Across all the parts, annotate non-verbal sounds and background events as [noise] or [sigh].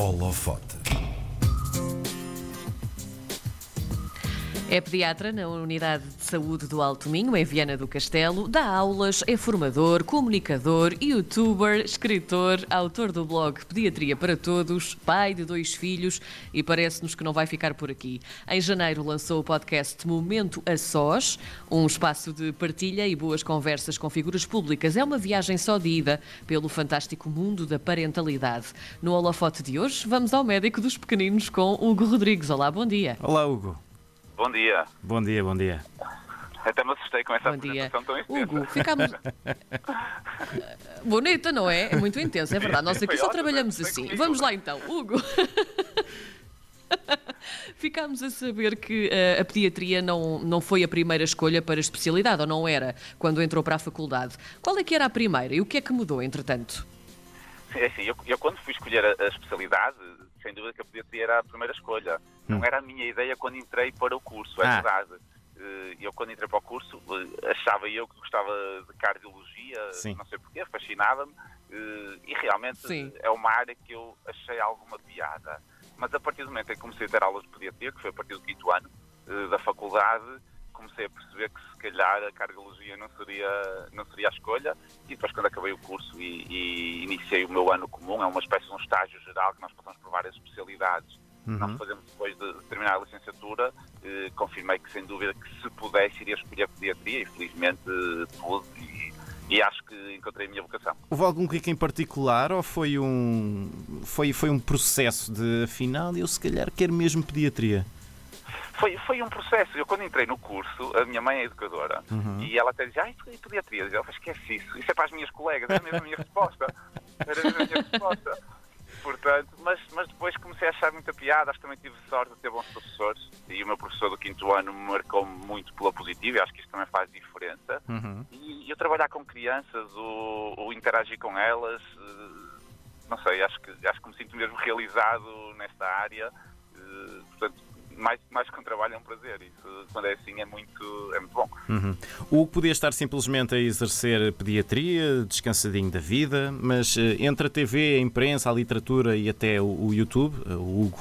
Holofote. É pediatra na Unidade de Saúde do Alto Minho, em Viana do Castelo. Dá aulas, é formador, comunicador, youtuber, escritor, autor do blog Pediatria para Todos, pai de dois filhos e parece-nos que não vai ficar por aqui. Em janeiro lançou o podcast Momento a Sós, um espaço de partilha e boas conversas com figuras públicas. É uma viagem só de ida pelo fantástico mundo da parentalidade. No holofote de hoje, vamos ao médico dos pequeninos com Hugo Rodrigues. Olá, bom dia. Olá, Hugo. Bom dia. Bom dia, bom dia. Até me assustei com essa Bom dia. tão extensa. Hugo, ficámos. [laughs] Bonita, não é? É muito intenso, é verdade. Nós aqui Foi só ótimo, trabalhamos foi assim. comigo. Vamos lá então, Hugo. [laughs] Ficámos a saber que eh, a pediatria não, não foi a primeira escolha para a especialidade, ou não era, quando entrou para a faculdade. Qual é que era a primeira e o que é que mudou, entretanto? Sim, é assim, eu, eu quando fui escolher a, a especialidade, sem dúvida que a pediatria era a primeira escolha. Não era a minha ideia quando entrei para o curso, é Ah. verdade. Eh, Eu quando entrei para o curso eh, achava eu que gostava de cardiologia, Sim. não sei porquê, fascinava-me eh, e realmente Sim. é uma área que eu achei alguma piada. Mas a partir do momento em que comecei a ter aulas de pediatria, que foi a partir do quinto ano da faculdade, comecei a perceber que se calhar a cardiologia não seria, não seria a escolha e depois quando acabei o curso e, e iniciei o meu ano comum, é uma espécie de um estágio geral que nós passamos por várias especialidades. Nós fazemos depois de terminar a licenciatura, eh, confirmei que sem dúvida que se pudesse iria escolher pediatria e felizmente pude e, e acho que encontrei a minha vocação. Houve algum clique em particular ou foi um, foi, foi um processo de afinal eu se calhar quero mesmo pediatria? Foi, foi um processo. Eu, quando entrei no curso, a minha mãe é educadora e ela até dizia: Ai, e pediatria? Eu falei, esquece isso. Isso é para as minhas colegas. Era mesmo a minha resposta. [laughs] Era mesmo a minha resposta. Portanto, mas, mas depois comecei a achar muita piada. Acho que também tive sorte de ter bons professores. E o meu professor do quinto ano me marcou muito pela positiva. E acho que isso também faz diferença. E eu trabalhar com crianças, o, o interagir com elas, eh, não sei, acho que, acho que me sinto mesmo realizado nesta área. Eh, Portanto, mais, mais que um trabalho é um prazer. Isso, quando é assim, é muito, é muito bom. Uhum. O Hugo podia estar simplesmente a exercer pediatria, descansadinho da vida, mas eh, entre a TV, a imprensa, a literatura e até o, o YouTube, eh, o Hugo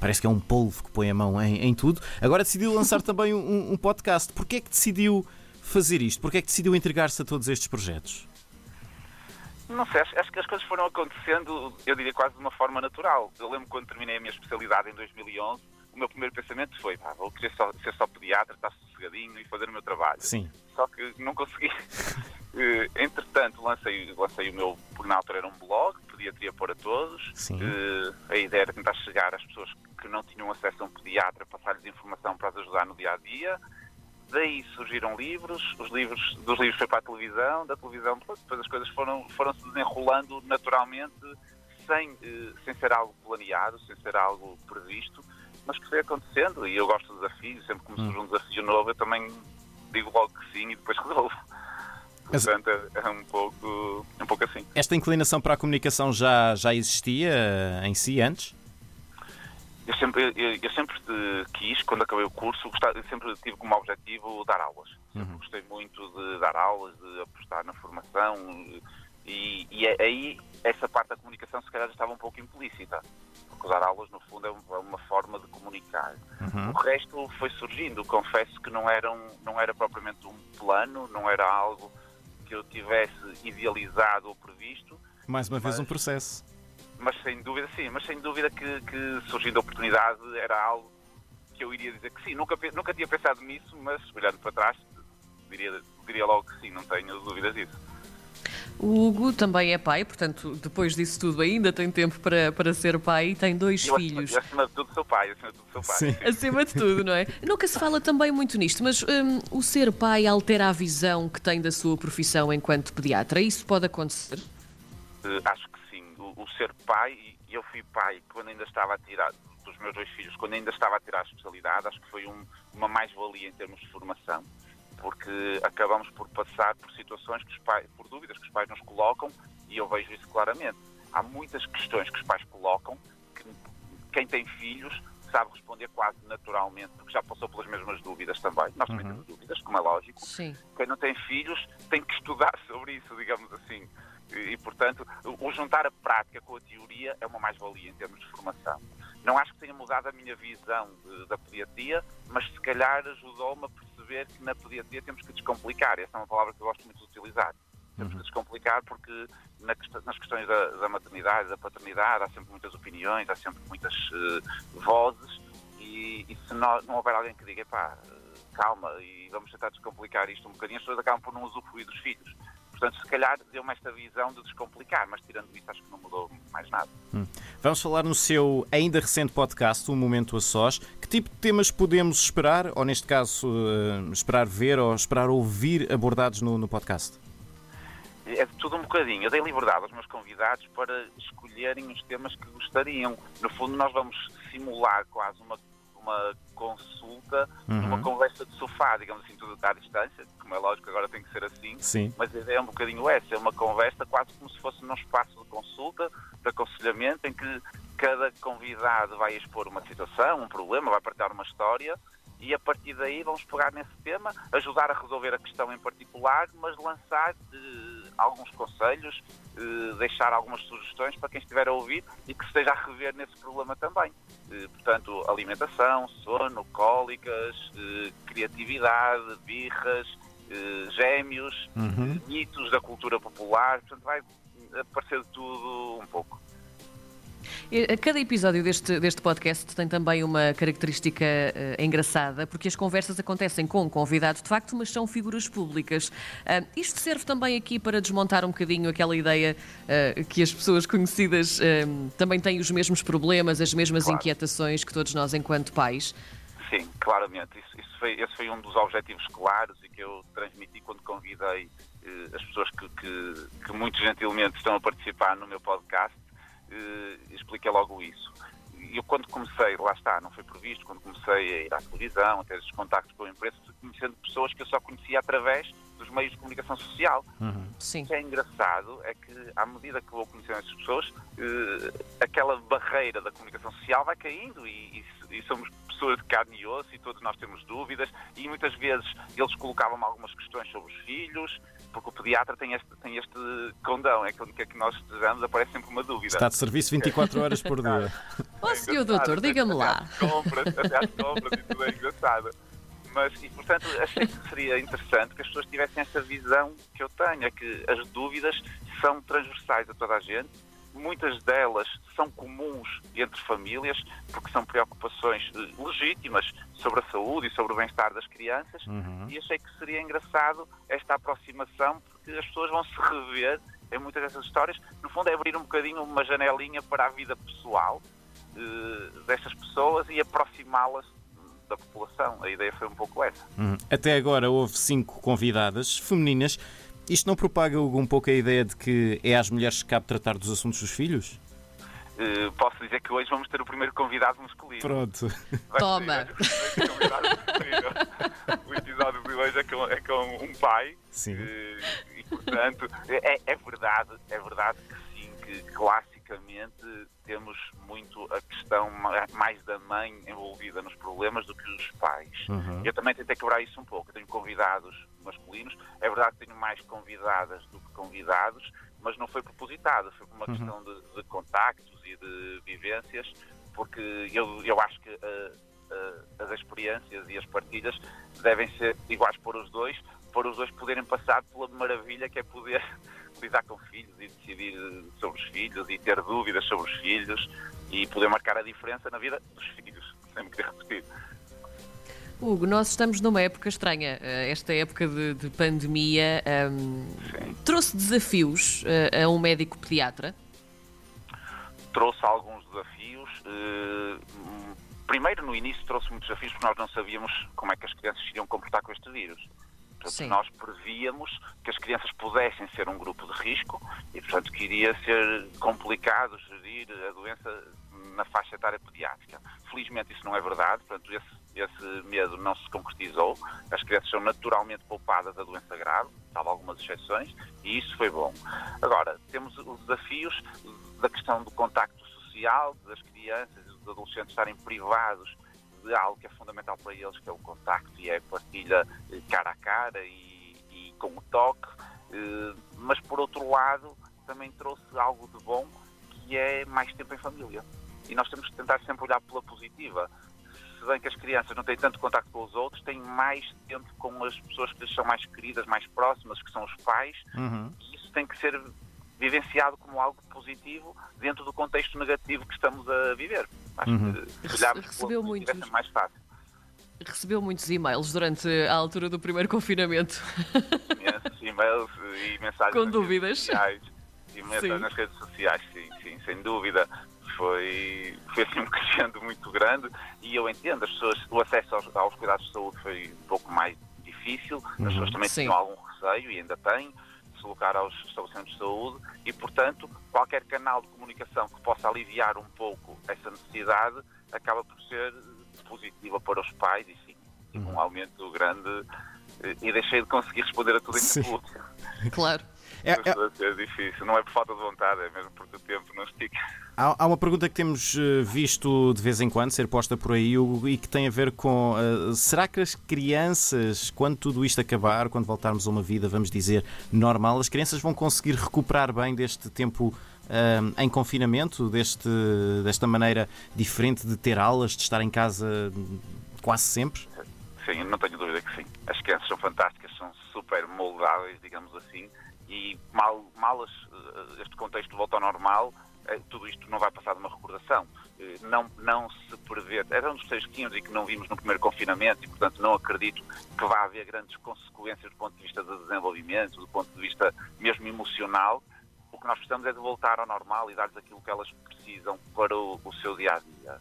parece que é um polvo que põe a mão em, em tudo. Agora decidiu lançar [laughs] também um, um podcast. Porquê é que decidiu fazer isto? Porquê é que decidiu entregar-se a todos estes projetos? Não sei, acho, acho que as coisas foram acontecendo, eu diria quase de uma forma natural. Eu lembro quando terminei a minha especialidade em 2011, o meu primeiro pensamento foi, pá, vou querer só, ser só pediatra, estar sossegadinho e fazer o meu trabalho. Sim. Só que não consegui. [laughs] Eh, Entretanto, lancei, lancei o meu, porque na altura era um blog, Pediatria para Todos. Sim. Eh, A ideia era tentar chegar às pessoas que não tinham acesso a um pediatra, passar-lhes informação para as ajudar no dia a dia. Daí surgiram livros, os livros dos livros foi para a televisão, da televisão depois, as coisas foram, foram se desenrolando naturalmente, sem, eh, sem ser algo planeado, sem ser algo previsto, mas que foi acontecendo e eu gosto de desafios, sempre que me surge um desafio novo eu também digo logo que sim e depois [laughs] resolvo. Portanto, é, é um pouco, é um pouco assim. Esta inclinação para a comunicação já, já existia eh, em si antes? Eu sempre, eu, eu sempre quis, quando acabei o curso, gostava- sempre tive como objetivo dar aulas. Sempre gostei muito de dar aulas, de apostar na formação e, e aí essa parte da comunicação se calhar já estava um pouco implícita. Porque dar aulas, no fundo, é é uma forma de comunicar. O resto foi surgindo. Confesso que não era, um- não era propriamente um plano, não era algo que eu tivesse idealizado ou previsto, Mais uma vez Mas- um processo. mas sem dúvida sim, mas sem dúvida que, que surgindo a oportunidade era algo que eu iria dizer que sim. Nunca, nunca tinha pensado nisso, mas olhando para trás diria, diria logo que sim, não tenho dúvidas disso. O Hugo também é pai, portanto, depois disso tudo, ainda tem tempo para, para ser pai e tem dois eu, filhos. Acima, e acima de tudo sou pai, acima de tudo sou pai. Sim. Acima de tudo, não é? Nunca se fala também muito nisto, mas hum, o ser pai altera a visão que tem da sua profissão enquanto pediatra. Isso pode acontecer? Eh, acho que sim. O, o ser pai, e eu fui pai quando ainda estava a tirar, dos meus dois filhos, quando ainda estava a tirar a especialidade, acho que foi um- uma mais-valia em termos de formação, porque acabamos por passar por situações, que os pais, por dúvidas que os pais nos colocam, e eu vejo isso claramente. Há muitas questões que os pais colocam que quem tem filhos sabe responder quase naturalmente, porque já passou pelas mesmas dúvidas também. Nós também uhum. temos dúvidas, como é lógico. Sim. Quem não tem filhos tem que estudar [laughs] sobre isso, digamos assim. E, portanto, o juntar a prática com a teoria é uma mais-valia em termos de formação. Não acho que tenha mudado a minha visão de, da pediatria, mas se calhar ajudou-me a perceber que na pediatria temos que descomplicar. Essa é uma palavra que eu gosto muito de utilizar. Temos que uhum. descomplicar porque na, nas questões da, da, maternidade, da paternidade, há sempre muitas opiniões, há sempre muitas uh, vozes e, e, se não, não houver alguém que diga, pá, calma e vamos tentar descomplicar isto um bocadinho, as pessoas acabam por não usufruir dos filhos. Portanto, se calhar deu-me esta visão de descomplicar, mas tirando isso, acho que não mudou mais nada. Hum. Vamos falar no seu ainda recente podcast, Um Momento a Sós. Que tipo de temas podemos esperar, ou neste caso, uh, esperar ver ou esperar ouvir abordados no, no podcast? é de tudo um bocadinho. Eu dei liberdade aos meus convidados para escolherem os temas que gostariam. No fundo, nós vamos simular quase uma, uma consulta, uhum. uma conversa de sofá, digamos assim, tudo à distância, como é lógico, agora tem que ser assim. Sim. Mas a ideia é um bocadinho essa, é uma conversa quase como se fosse num espaço de consulta, de aconselhamento, em que cada convidado vai expor uma situação, um problema, vai partilhar uma história e a partir daí vamos pegar nesse tema, ajudar a resolver a questão em particular, mas lançar eh, alguns conselhos, eh, deixar algumas sugestões para quem estiver a ouvir e que esteja a rever nesse problema também. Eh, portanto, alimentação, sono, cólicas, eh, criatividade, birras, gêmeos, uhum. mitos da cultura popular, portanto vai aparecer de tudo um pouco. Cada episódio deste, deste podcast tem também uma característica uh, engraçada, porque as conversas acontecem com convidados de facto, mas são figuras públicas. Uh, isto serve também aqui para desmontar um bocadinho aquela ideia uh, que as pessoas conhecidas também têm os mesmos problemas, as mesmas claro. inquietações que todos nós enquanto pais. Sim, claramente. Isso, isso foi, esse foi um dos objetivos claros e que eu transmiti quando convidei as pessoas que, que, que muito gentilmente estão a participar no meu podcast eh, expliquei logo isso. Eu, quando comecei, lá está, não foi previsto, quando comecei a ir à televisão, a ter esses contactos com a imprensa, conhecendo pessoas que eu só conhecia através dos meios de comunicação social. Uhum. Sim. O que é engraçado é que, à medida que vou conhecendo essas pessoas, eh, aquela barreira da comunicação social vai caindo e, e, e somos pessoas de carne e osso e todos nós temos dúvidas e muitas vezes eles colocavam algumas questões sobre os filhos, porque o pediatra tem este, tem este condão, é que onde quer que nós estejamos aparece sempre uma dúvida. Está de serviço 24 horas por dia. Ó oh, senhor doutor, diga-me lá. Até compras, até às compras e tudo é engraçado. Mas, e portanto, achei que seria interessante que as pessoas tivessem essa visão que eu tenho, é que as dúvidas são transversais a toda a gente muitas delas são comuns entre famílias, porque são preocupações eh, legítimas sobre a saúde e sobre o bem-estar das crianças, uhum. e achei que seria engraçado esta aproximação, porque as pessoas vão se rever em muitas dessas histórias. No fundo, é abrir um bocadinho uma janelinha para a vida pessoal uh, destas pessoas e aproximá-las da população. A ideia foi um pouco essa. Uhum. Até agora houve cinco convidadas femininas. Isto não propaga um pouco a ideia de que é às mulheres que cabe tratar dos assuntos dos filhos? Uh, posso dizer que hoje vamos ter o primeiro convidado masculino. Pronto. Vai Toma! o episódio de hoje é com, é com um pai. Sim. Uh, e, portanto, é, é, verdade, é verdade que sim, que classicamente temos muito a questão mais da mãe envolvida nos problemas do que os pais. Uhum. Eu também tentei quebrar isso um pouco. Eu tenho convidados masculinos. É verdade que tenho mais convidadas do que convidados, mas não foi propositado, foi por uma uhum. questão de, de, contactos e de vivências, porque eu, eu acho que uh, uh, as experiências e as partilhas devem ser iguais para os dois, para os dois poderem passar pela maravilha que é poder [laughs] lidar com filhos e decidir sobre os filhos e ter dúvidas sobre os filhos e poder marcar a diferença na vida dos filhos, [laughs] sem me querer repetir. Hugo, nós estamos numa época estranha. Eh, esta época de, de pandemia um, ehm, trouxe desafios uh, a um médico pediatra? Trouxe alguns desafios. Uh, primeiro, no início, trouxe muitos desafios porque nós não sabíamos como é que as crianças se iriam comportar com este vírus. Portanto, nós prevíamos que as crianças pudessem ser um grupo de risco e, portanto, que iria ser complicado gerir a doença na faixa etária pediátrica. Felizmente isso não é verdade, portanto, esse esse medo não se concretizou. As crianças são naturalmente poupadas da doença grave, salvo algumas exceções, e isso foi bom. Agora, temos os desafios da questão do contacto social das crianças e dos adolescentes estarem privados de algo que é fundamental para eles, que é o contacto e é a partilha eh, cara a cara e, e com o toque, eh, mas por outro lado também trouxe algo de bom que é mais tempo em família. E nós temos que tentar sempre olhar pela positiva. Bem que as crianças não têm tanto contacto com os outros, têm mais tempo com as pessoas que lhes são mais queridas, mais próximas, que são os pais, Uhum. e isso tem que ser vivenciado como algo positivo dentro do contexto negativo que estamos a viver. Acho Uhum. que olharmos Recebeu muitos- mais fácil. Recebeu muitos e-mails durante a altura do primeiro confinamento. Imensos e-mails e mensagens Com dúvidas. sociais. Imensas nas redes sociais, sim, sim, sem dúvida. Foi, foi assim um [laughs] crescendo muito grande e eu entendo, as pessoas, o acesso aos, aos cuidados de saúde foi um pouco mais difícil, as pessoas também Sim. tinham algum receio e ainda têm de se colocar aos estabelecimentos de saúde e, portanto, qualquer canal de comunicação que possa aliviar um pouco essa necessidade acaba por ser positiva para os pais e sim, tive um aumento grande eh, e deixei de conseguir responder a tudo em tempo útil. [laughs] Claro. É- é- ser difícil, não é por falta de vontade, é mesmo porque o tempo não estica. Há, há uma pergunta que temos eh, visto de vez em quando ser posta por aí, e que tem a ver com eh, será que as crianças, quando tudo isto acabar, quando voltarmos a uma vida, vamos dizer, normal, as crianças vão conseguir recuperar bem deste tempo eh, em confinamento, deste, desta maneira diferente de ter aulas, de estar em casa hum, quase sempre? Sim, não tenho dúvida que sim. As crianças são fantásticas, são super moldáveis, digamos assim, e mal, mal eh, este contexto volta ao normal, eh, tudo isto não vai passar de uma recordação. Eh, Não, não se prevê, era um dos três que e que não vimos no primeiro confinamento e, portanto, não acredito que vá haver grandes consequências do ponto de vista de desenvolvimento, do ponto de vista mesmo emocional. O que nós precisamos é de voltar ao normal e dar-lhes aquilo que elas precisam para o, o seu dia a dia.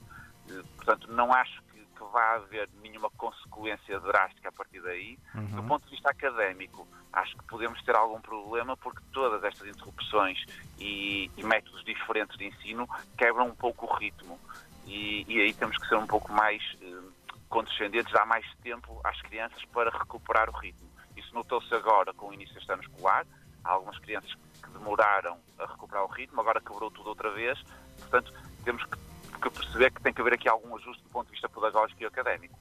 Portanto, não acho que, vá haver nenhuma consequência drástica a partir daí. Do ponto de vista académico, acho que podemos ter algum problema porque todas estas interrupções e, e métodos diferentes de ensino quebram um pouco o ritmo. E, e aí temos que ser um pouco mais eh, condescendentes, dar mais tempo às crianças para recuperar o ritmo. Isso notou-se agora com o início deste ano escolar. Há algumas crianças que demoraram a recuperar o ritmo, agora quebrou tudo outra vez. Portanto, temos que, que perceber que tem que haver aqui algum ajuste do ponto de vista pedagógico e académico.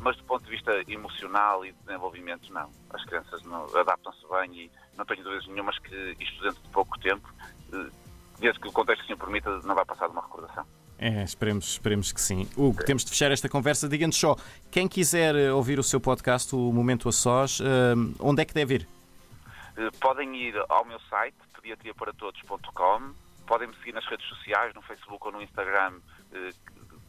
Mas do ponto de vista emocional e de desenvolvimento, não. As crianças adaptam-se bem e não tenho dúvidas nenhumas que isto dentro de pouco tempo, eh, desde que o contexto assim o permita, não vai passar de uma recordação. É, esperemos, esperemos que sim. Hugo, temos de fechar esta conversa. Diga-nos só, quem quiser eh, ouvir o seu podcast, o Momento a Sós, eh, onde é que deve ir? Podem ir ao meu site, pediatriaparatodos.com, podem me seguir nas redes sociais, no Facebook ou no Instagram,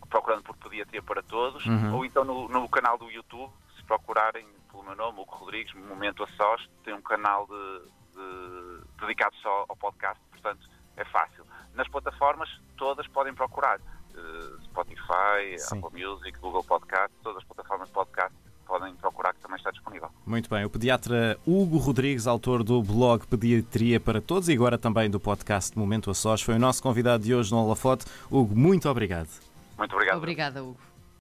procurando por Pediatria para Todos, ou então no, no canal do YouTube, se procurarem pelo meu nome, Hugo Rodrigues, Momento a Sós, tem um canal de- de- dedicado só ao podcast, portanto é fácil. Nas plataformas, todas podem procurar. Eh, Spotify, Sim. Apple Music, Google Podcast, todas as plataformas de podcast podem procurar que também está disponível. Muito bem, o pediatra Hugo Rodrigues, autor do blog Pediatria para Todos e agora também do podcast Momento a Sós, foi o nosso convidado de hoje no Holofote. Hugo, muito obrigado. Muito obrigado. Obrigada, Hugo.